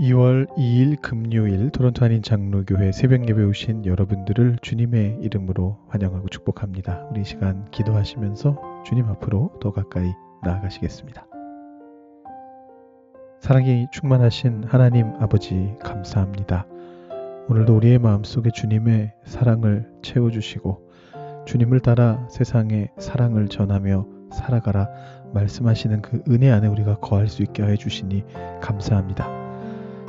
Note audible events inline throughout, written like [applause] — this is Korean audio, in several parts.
2월 2일 금요일 토론토 한인 장로교회 새벽 예배 오신 여러분들을 주님의 이름으로 환영하고 축복합니다. 우리 이 시간 기도하시면서 주님 앞으로 더 가까이 나아가시겠습니다. 사랑이 충만하신 하나님 아버지 감사합니다. 오늘도 우리의 마음속에 주님의 사랑을 채워주시고 주님을 따라 세상에 사랑을 전하며 살아가라 말씀하시는 그 은혜 안에 우리가 거할 수 있게 해 주시니 감사합니다.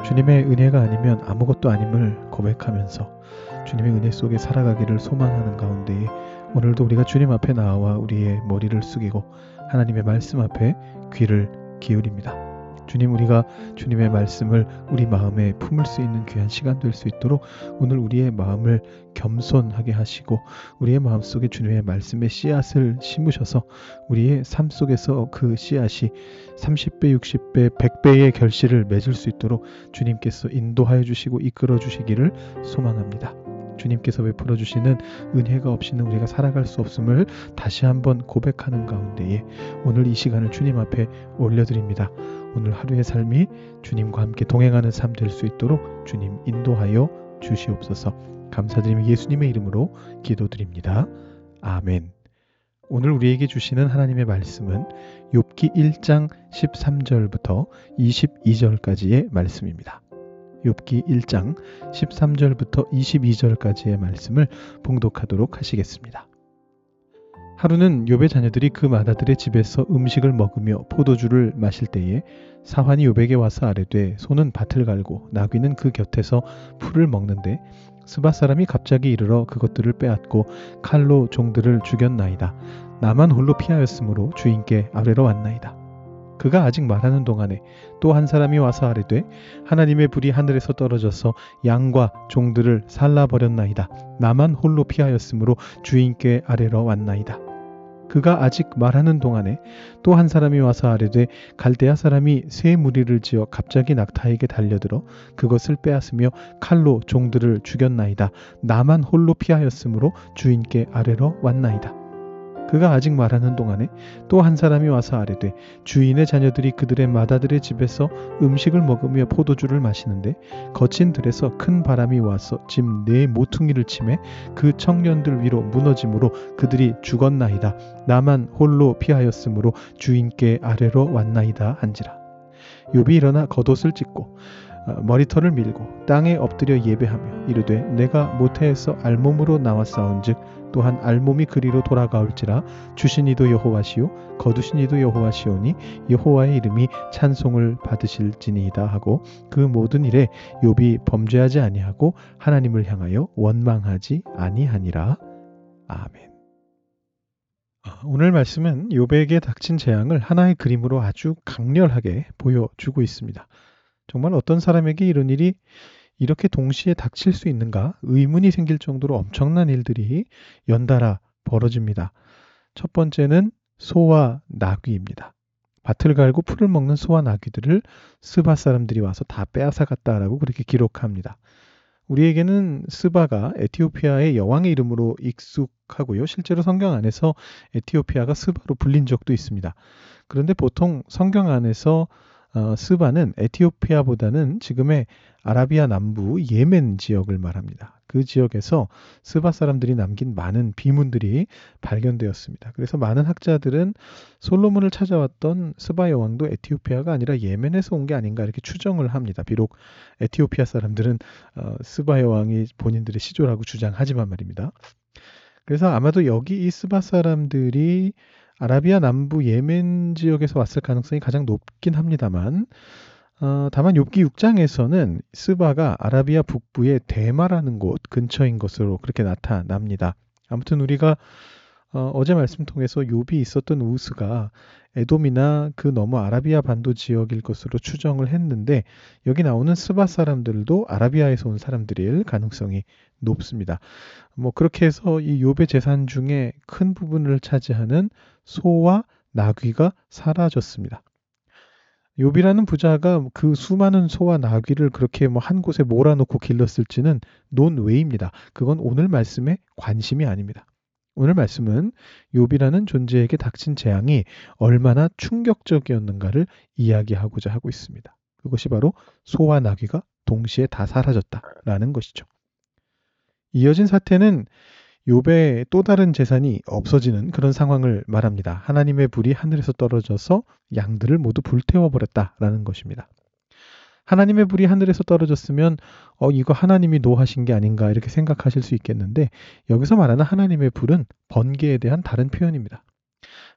주님의 은혜가 아니면 아무것도 아님을 고백하면서 주님의 은혜 속에 살아가기를 소망하는 가운데에 오늘도 우리가 주님 앞에 나와 우리의 머리를 숙이고 하나님의 말씀 앞에 귀를 기울입니다. 주님 우리가 주님의 말씀을 우리 마음에 품을 수 있는 귀한 시간 될 수 있도록 오늘 우리의 마음을 겸손하게 하시고 우리의 마음 속에 주님의 말씀의 씨앗을 심으셔서 우리의 삶 속에서 그 씨앗이 30배, 60배, 100배의 결실을 맺을 수 있도록 주님께서 인도하여 주시고 이끌어 주시기를 소망합니다. 주님께서 베풀어 주시는 은혜가 없이는 우리가 살아갈 수 없음을 다시 한번 고백하는 가운데에 오늘 이 시간을 주님 앞에 올려드립니다. 오늘 하루의 삶이 주님과 함께 동행하는 삶 될 수 있도록 주님 인도하여 주시옵소서. 감사드리며 예수님의 이름으로 기도드립니다. 아멘. 오늘 우리에게 주시는 하나님의 말씀은 욥기 1장 13절부터 22절까지의 말씀입니다. 욥기 1장 13절부터 22절까지의 말씀을 봉독하도록 하시겠습니다. 하루는 욥의 자녀들이 그 마다들의 집에서 음식을 먹으며 포도주를 마실 때에 사환이 욥에게 와서 아뢰되 소는 밭을 갈고 나귀는 그 곁에서 풀을 먹는데 스바 사람이 갑자기 이르러 그것들을 빼앗고 칼로 종들을 죽였나이다. 나만 홀로 피하였으므로 주인께 아뢰러 왔나이다. 그가 아직 말하는 동안에 또 한 사람이 와서 아뢰되 하나님의 불이 하늘에서 떨어져서 양과 종들을 살라 버렸나이다. 나만 홀로 피하였으므로 주인께 아뢰러 왔나이다. 그가 아직 말하는 동안에 또 한 사람이 와서 아뢰되 갈대아 사람이 새 무리를 지어 갑자기 낙타에게 달려들어 그것을 빼앗으며 칼로 종들을 죽였나이다. 나만 홀로 피하였으므로 주인께 아뢰러 왔나이다. 그가 아직 말하는 동안에 또 한 사람이 와서 아뢰되 주인의 자녀들이 그들의 마다들의 집에서 음식을 먹으며 포도주를 마시는데 거친 들에서 큰 바람이 와서 집 네 모퉁이를 치매 그 청년들 위로 무너짐으로 그들이 죽었나이다. 나만 홀로 피하였으므로 주인께 아래로 왔나이다 한지라. 욥이 일어나 겉옷을 찢고 어, 머리털을 밀고 땅에 엎드려 예배하며 이르되 내가 모태에서 알몸으로 싸운즉 또한 알몸이 그리로 돌아가올지라 주신 이도 여호와시요 거두신 이도 여호와시오니 여호와의 이름이 찬송을 받으실지니이다 하고 그 모든 일에 욥이 범죄하지 아니하고 하나님을 향하여 원망하지 아니하니라 아멘. 아, 오늘 말씀은 욥에게 닥친 재앙을 하나의 그림으로 아주 강렬하게 보여주고 있습니다. 정말 어떤 사람에게 이런 일이 이렇게 동시에 닥칠 수 있는가 의문이 생길 정도로 엄청난 일들이 연달아 벌어집니다. 첫 번째는 소와 나귀입니다. 밭을 갈고 풀을 먹는 소와 나귀들을 스바 사람들이 와서 다 빼앗아 갔다라고 그렇게 기록합니다. 우리에게는 스바가 에티오피아의 여왕의 이름으로 익숙하고요. 실제로 성경 안에서 에티오피아가 스바로 불린 적도 있습니다. 그런데 보통 성경 안에서 어, 스바는 에티오피아보다는 지금의 아라비아 남부 예멘 지역을 말합니다. 그 지역에서 스바 사람들이 남긴 많은 비문들이 발견되었습니다. 그래서 많은 학자들은 솔로몬을 찾아왔던 스바 여왕도 에티오피아가 아니라 예멘에서 온 게 아닌가 이렇게 추정을 합니다. 비록 에티오피아 사람들은 어, 스바 여왕이 본인들의 시조라고 주장하지만 말입니다. 그래서 아마도 여기 이 스바 사람들이 아라비아 남부 예멘 지역에서 왔을 가능성이 가장 높긴 합니다만 어, 다만 욥기 6장에서는 스바가 아라비아 북부의 대마라는 곳 근처인 것으로 그렇게 나타납니다. 아무튼 우리가 어, 제 말씀 통해서 욥이 있었던 우스가 에돔이나 그 너머 아라비아 반도 지역일 것으로 추정을 했는데 여기 나오는 스바 사람들도 아라비아에서 온 사람들일 가능성이 높습니다. 뭐 그렇게 해서 이 욥의 재산 중에 큰 부분을 차지하는 소와 나귀가 사라졌습니다. 욥이라는 부자가 그 수많은 소와 나귀를 그렇게 뭐 한 곳에 몰아놓고 길렀을지는 논외입니다. 그건 오늘 말씀의 관심이 아닙니다. 오늘 말씀은 욥이라는 존재에게 닥친 재앙이 얼마나 충격적이었는가를 이야기하고자 하고 있습니다. 그것이 바로 소와 나귀가 동시에 다 사라졌다라는 것이죠. 이어진 사태는 욥의 또 다른 재산이 없어지는 그런 상황을 말합니다. 하나님의 불이 하늘에서 떨어져서 양들을 모두 불태워 버렸다라는 것입니다. 하나님의 불이 하늘에서 떨어졌으면 어 이거 하나님이 노하신 게 아닌가 이렇게 생각하실 수 있겠는데 여기서 말하는 하나님의 불은 번개에 대한 다른 표현입니다.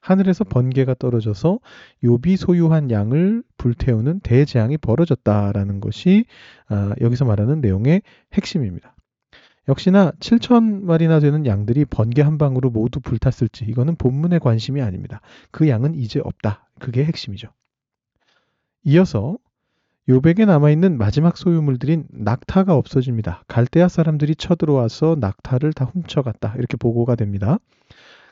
하늘에서 번개가 떨어져서 욥이 소유한 양을 불태우는 대재앙이 벌어졌다라는 것이 아, 여기서 말하는 내용의 핵심입니다. 역시나 7천 마리나 되는 양들이 번개 한 방으로 모두 불탔을지 이거는 본문의 관심이 아닙니다. 그 양은 이제 없다. 그게 핵심이죠. 이어서 요백에 남아있는 마지막 소유물들인 낙타가 없어집니다. 갈대아 사람들이 쳐들어와서 낙타를 다 훔쳐갔다. 이렇게 보고가 됩니다.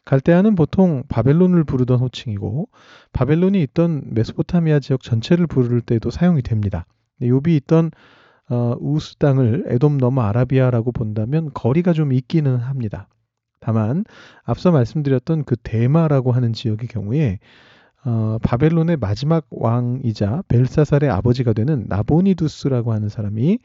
갈대아는 보통 바벨론을 부르던 호칭이고 바벨론이 있던 메소포타미아 지역 전체를 부를 때도 사용이 됩니다. 요비 있던 어, 우스 땅을 에돔 넘어 아라비아라고 본다면 거리가 좀 있기는 합니다. 다만 앞서 말씀드렸던 그 데마라고 하는 지역의 경우에 어, 바벨론의 마지막 왕이자 벨사살의 아버지가 되는 나보니두스라고 하는 사람이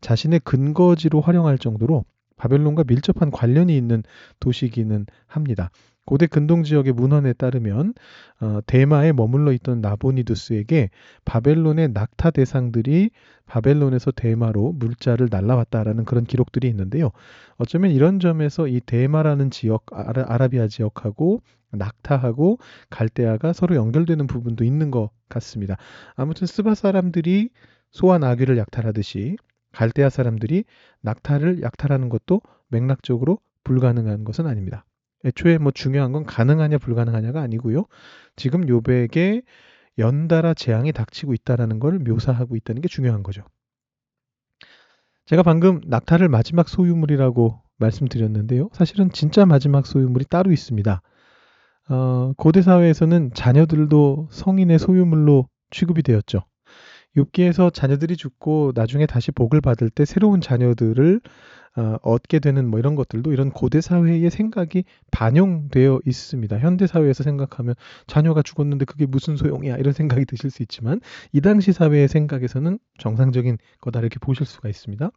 자신의 근거지로 활용할 정도로 바벨론과 밀접한 관련이 있는 도시기는 합니다. 고대 근동 지역의 문헌에 따르면 어, 대마에 머물러 있던 나보니두스에게 바벨론의 낙타 대상들이 바벨론에서 대마로 물자를 날라왔다라는 그런 기록들이 있는데요. 어쩌면 이런 점에서 이 대마라는 지역 아라, 아라비아 지역하고 낙타하고 갈대아가 서로 연결되는 부분도 있는 것 같습니다. 아무튼 스바 사람들이 소와 나귀를 약탈하듯이 갈대아 사람들이 낙타를 약탈하는 것도 맥락적으로 불가능한 것은 아닙니다. 애초에 뭐 중요한 건 가능하냐 불가능하냐가 아니고요. 지금 요백에 연달아 재앙이 닥치고 있다라는 걸 묘사하고 있다는 게 중요한 거죠. 제가 방금 낙타를 마지막 소유물이라고 말씀드렸는데요. 사실은 진짜 마지막 소유물이 따로 있습니다. 어, 고대 사회에서는 자녀들도 성인의 소유물로 취급이 되었죠. 욥기에서 자녀들이 죽고 나중에 다시 복을 받을 때 새로운 자녀들을 어, 얻게 되는 뭐 이런 것들도 이런 고대 사회의 생각이 반영되어 있습니다. 현대 사회에서 생각하면 자녀가 죽었는데 그게 무슨 소용이야 이런 생각이 드실 수 있지만 이 당시 사회의 생각에서는 정상적인 거다 이렇게 보실 수가 있습니다.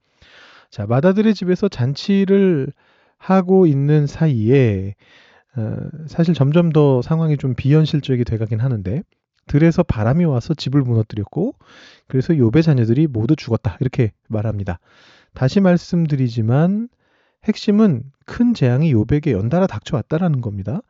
자, 마다들의 집에서 잔치를 하고 있는 사이에 어, 사실 점점 더 상황이 좀 비현실적이 돼가긴 하는데 들에서 바람이 와서 집을 무너뜨렸고 그래서 욥의 자녀들이 모두 죽었다 이렇게 말합니다. 다시 말씀드리지만 핵심은 큰 재앙이 욥에게 연달아 닥쳐왔다라는 겁니다.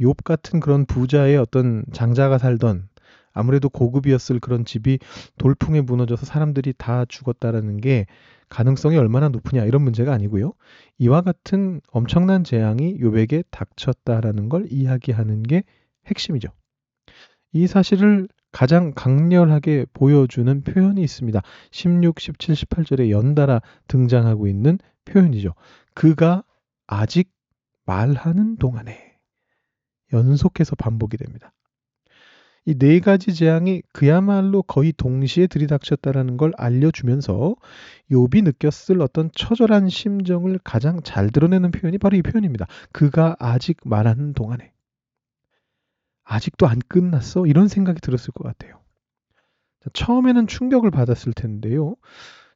욥 같은 그런 부자의 어떤 장자가 살던 아무래도 고급이었을 그런 집이 돌풍에 무너져서 사람들이 다 죽었다라는 게 가능성이 얼마나 높으냐 이런 문제가 아니고요. 이와 같은 엄청난 재앙이 요백에 닥쳤다라는 걸 이야기하는 게 핵심이죠. 이 사실을 가장 강렬하게 보여주는 표현이 있습니다. 16, 17, 18절에 연달아 등장하고 있는 표현이죠. 그가 아직 말하는 동안에 연속해서 반복이 됩니다. 이 네 가지 재앙이 그야말로 거의 동시에 들이닥쳤다라는 걸 알려주면서 욥이 느꼈을 어떤 처절한 심정을 가장 잘 드러내는 표현이 바로 이 표현입니다. 그가 아직 말하는 동안에 아직도 안 끝났어 이런 생각이 들었을 것 같아요. 처음에는 충격을 받았을 텐데요.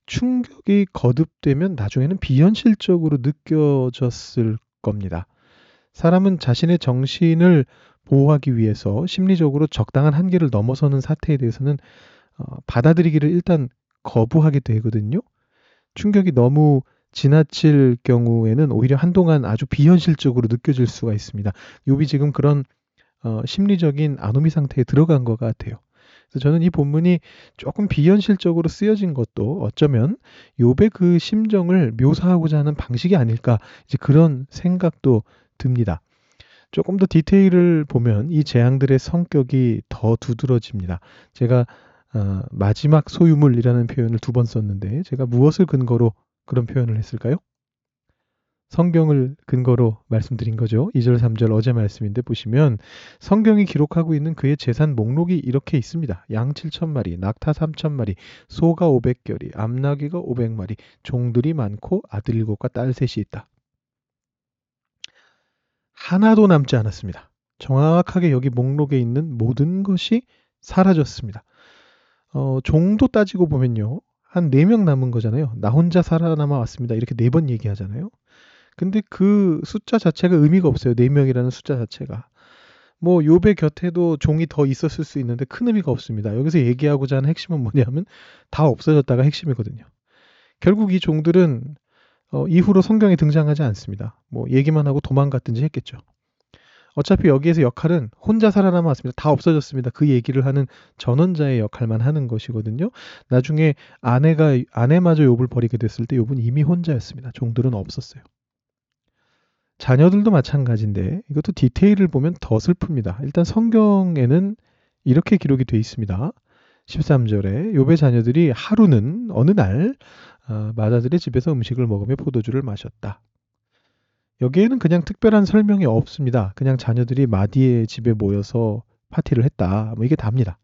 충격이 거듭되면 나중에는 비현실적으로 느껴졌을 겁니다. 사람은 자신의 정신을 보호하기 위해서 심리적으로 적당한 한계를 넘어서는 사태에 대해서는 어, 받아들이기를 일단 거부하게 되거든요. 충격이 너무 지나칠 경우에는 오히려 한동안 아주 비현실적으로 느껴질 수가 있습니다. 요비 지금 그런 어, 심리적인 아노미 상태에 들어간 것 같아요. 그래서 저는 이 본문이 조금 비현실적으로 쓰여진 것도 어쩌면 요배 그 심정을 묘사하고자 하는 방식이 아닐까 이제 그런 생각도 듭니다. 조금 더 디테일을 보면 이 재앙들의 성격이 더 두드러집니다. 제가 어, 마지막 소유물이라는 표현을 두 번 썼는데 제가 무엇을 근거로 그런 표현을 했을까요? 성경을 근거로 말씀드린 거죠. 2절, 3절 어제 말씀인데 보시면 성경이 기록하고 있는 그의 재산 목록이 이렇게 있습니다. 양 7천 마리, 낙타 3천 마리, 소가 500결이, 암나귀가 500마리, 종들이 많고 아들 일곱과 딸 셋이 있다. 하나도 남지 않았습니다. 정확하게 여기 목록에 있는 모든 것이 사라졌습니다. 어, 종도 따지고 보면요. 한 4명 남은 거잖아요. 나 혼자 살아남아 왔습니다. 이렇게 네 번 얘기하잖아요. 근데 그 숫자 자체가 의미가 없어요. 4명이라는 숫자 자체가. 뭐 요배 곁에도 종이 더 있었을 수 있는데 큰 의미가 없습니다. 여기서 얘기하고자 하는 핵심은 뭐냐면 다 없어졌다가 핵심이거든요. 결국 이 종들은 어, 이후로 성경에 등장하지 않습니다. 뭐 얘기만 하고 도망갔든지 했겠죠. 어차피 여기에서 역할은 혼자 살아남았습니다. 다 없어졌습니다. 그 얘기를 하는 전원자의 역할만 하는 것이거든요. 나중에 아내가 아내마저 욥을 버리게 됐을 때 욥은 이미 혼자였습니다. 종들은 없었어요. 자녀들도 마찬가지인데 이것도 디테일을 보면 더 슬픕니다. 일단 성경에는 이렇게 기록이 되어 있습니다. 13절에 욥의 자녀들이 하루는 어느 날 어, 마다들의 집에서 음식을 먹으며 포도주를 마셨다. 여기에는 그냥 특별한 설명이 없습니다. 그냥 자녀들이 마디의 집에 모여서 파티를 했다. 뭐 이게 답니다.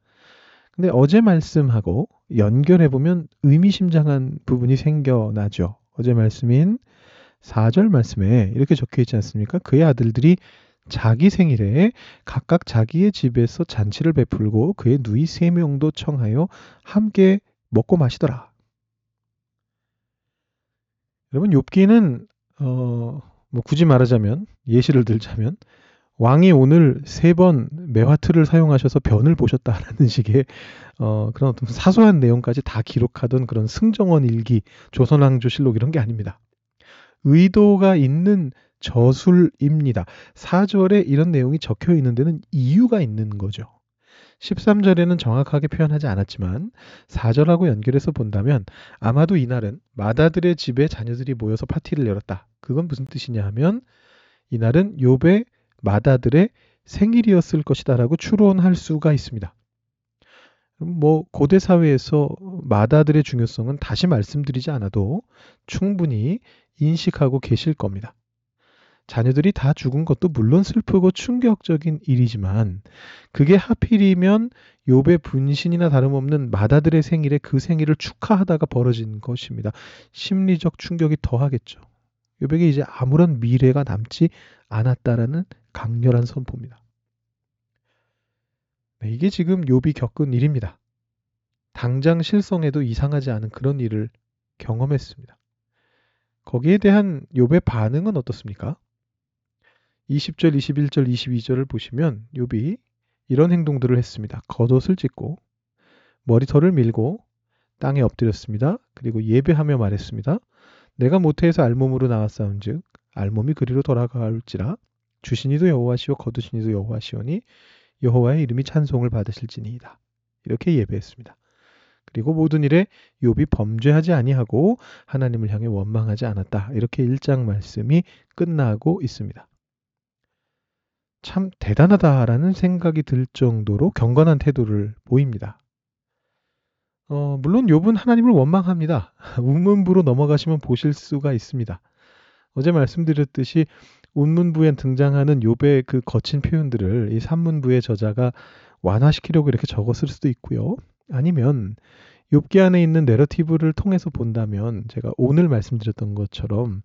근데 어제 말씀하고 연결해 보면 의미심장한 부분이 생겨나죠. 어제 말씀인 4절 말씀에 이렇게 적혀 있지 않습니까? 그의 아들들이 자기 생일에 각각 자기의 집에서 잔치를 베풀고 그의 누이 세 명도 청하여 함께 먹고 마시더라. 여러분 욥기는 어, 뭐 굳이 말하자면 예시를 들자면 왕이 오늘 세번 매화틀을 사용하셔서 변을 보셨다라는 식의 어, 그런 어떤 사소한 내용까지 다 기록하던 그런 승정원 일기, 조선왕조실록 이런 게 아닙니다. 의도가 있는 저술입니다. 4절에 이런 내용이 적혀 있는 데는 이유가 있는 거죠. 13절에는 정확하게 표현하지 않았지만 4절하고 연결해서 본다면 아마도 이날은 마다들의 집에 자녀들이 모여서 파티를 열었다. 그건 무슨 뜻이냐 하면 이날은 욥의 마다들의 생일이었을 것이다라고 추론할 수가 있습니다. 뭐 고대 사회에서 마다들의 중요성은 다시 말씀드리지 않아도 충분히 인식하고 계실 겁니다. 자녀들이 다 죽은 것도 물론 슬프고 충격적인 일이지만 그게 하필이면 욥의 분신이나 다름없는 마다들의 생일에 그 생일을 축하하다가 벌어진 것입니다. 심리적 충격이 더하겠죠. 욥에게 이제 아무런 미래가 남지 않았다라는 강렬한 선포입니다. 네, 이게 지금 욥이 겪은 일입니다. 당장 실성에도 이상하지 않은 그런 일을 경험했습니다. 거기에 대한 욥의 반응은 어떻습니까? 20절, 21절, 22절을 보시면 욥이 이런 행동들을 했습니다. 겉옷을 찢고 머리털을 밀고 땅에 엎드렸습니다. 그리고 예배하며 말했습니다. 내가 모태에서 알몸으로 나왔사온즉 알몸이 그리로 돌아갈지라 주신이도 여호와시오 거두신이도 여호와시오니 여호와의 이름이 찬송을 받으실지니이다. 이렇게 예배했습니다. 그리고 모든 일에 욥이 범죄하지 아니하고 하나님을 향해 원망하지 않았다. 이렇게 1장 말씀이 끝나고 있습니다. 참 대단하다라는 생각이 들 정도로 경건한 태도를 보입니다. 어, 물론 욥은 하나님을 원망합니다. [laughs] 운문부로 넘어가시면 보실 수가 있습니다. 어제 말씀드렸듯이 운문부에 등장하는 욥의 그 거친 표현들을 이 산문부의 저자가 완화시키려고 이렇게 적었을 수도 있고요. 아니면 욥기 안에 있는 내러티브를 통해서 본다면 제가 오늘 말씀드렸던 것처럼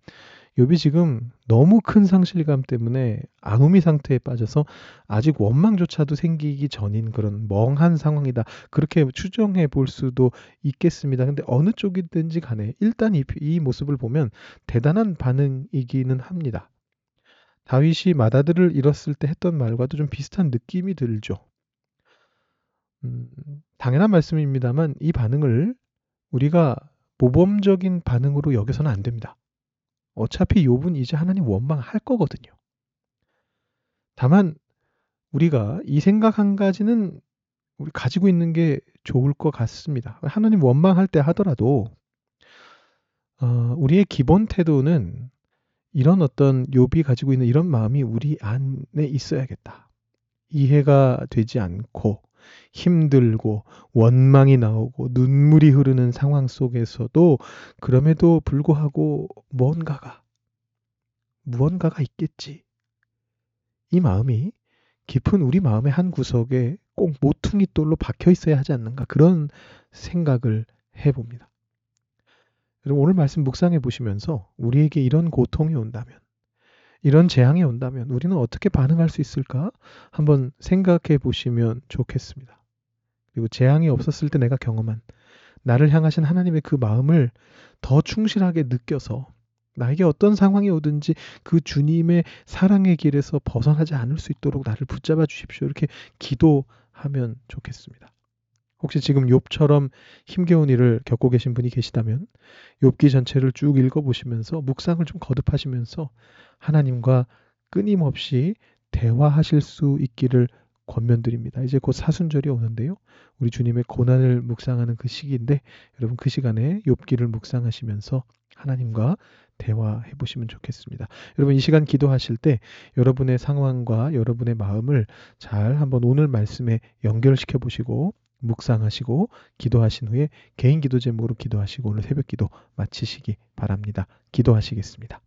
욥이 지금 너무 큰 상실감 때문에 앙음이 상태에 빠져서 아직 원망조차도 생기기 전인 그런 멍한 상황이다. 그렇게 추정해 볼 수도 있겠습니다. 근데 어느 쪽이든지 간에 일단 이, 이 모습을 보면 대단한 반응이기는 합니다. 다윗이 마다들을 잃었을 때 했던 말과도 좀 비슷한 느낌이 들죠. 음, 당연한 말씀입니다만 이 반응을 우리가 모범적인 반응으로 여겨서는 안 됩니다. 어차피 욥은 이제 하나님 원망할 거거든요. 다만 우리가 이 생각 한 가지는 우리 가지고 있는 게 좋을 것 같습니다. 하나님 원망할 때 하더라도 어, 우리의 기본 태도는 이런 어떤 욥이 가지고 있는 이런 마음이 우리 안에 있어야겠다. 이해가 되지 않고 힘들고 원망이 나오고 눈물이 흐르는 상황 속에서도 그럼에도 불구하고 뭔가가 무언가가 있겠지. 이 마음이 깊은 우리 마음의 한 구석에 꼭 모퉁이 돌로 박혀 있어야 하지 않는가 그런 생각을 해봅니다. 여러분 오늘 말씀 묵상해 보시면서 우리에게 이런 고통이 온다면 이런 재앙이 온다면 우리는 어떻게 반응할 수 있을까? 한번 생각해 보시면 좋겠습니다. 그리고 재앙이 없었을 때 내가 경험한 나를 향하신 하나님의 그 마음을 더 충실하게 느껴서 나에게 어떤 상황이 오든지 그 주님의 사랑의 길에서 벗어나지 않을 수 있도록 나를 붙잡아 주십시오. 이렇게 기도하면 좋겠습니다. 혹시 지금 욥처럼 힘겨운 일을 겪고 계신 분이 계시다면 욥기 전체를 쭉 읽어 보시면서 묵상을 좀 거듭하시면서 하나님과 끊임없이 대화하실 수 있기를 권면드립니다. 이제 곧 사순절이 오는데요. 우리 주님의 고난을 묵상하는 그 시기인데 여러분 그 시간에 욥기를 묵상하시면서 하나님과 대화해 보시면 좋겠습니다. 여러분 이 시간 기도하실 때 여러분의 상황과 여러분의 마음을 잘 한번 오늘 말씀에 연결시켜 보시고 묵상하시고 기도하신 후에 개인 기도 제목으로 기도하시고 오늘 새벽 기도 마치시기 바랍니다. 기도하시겠습니다.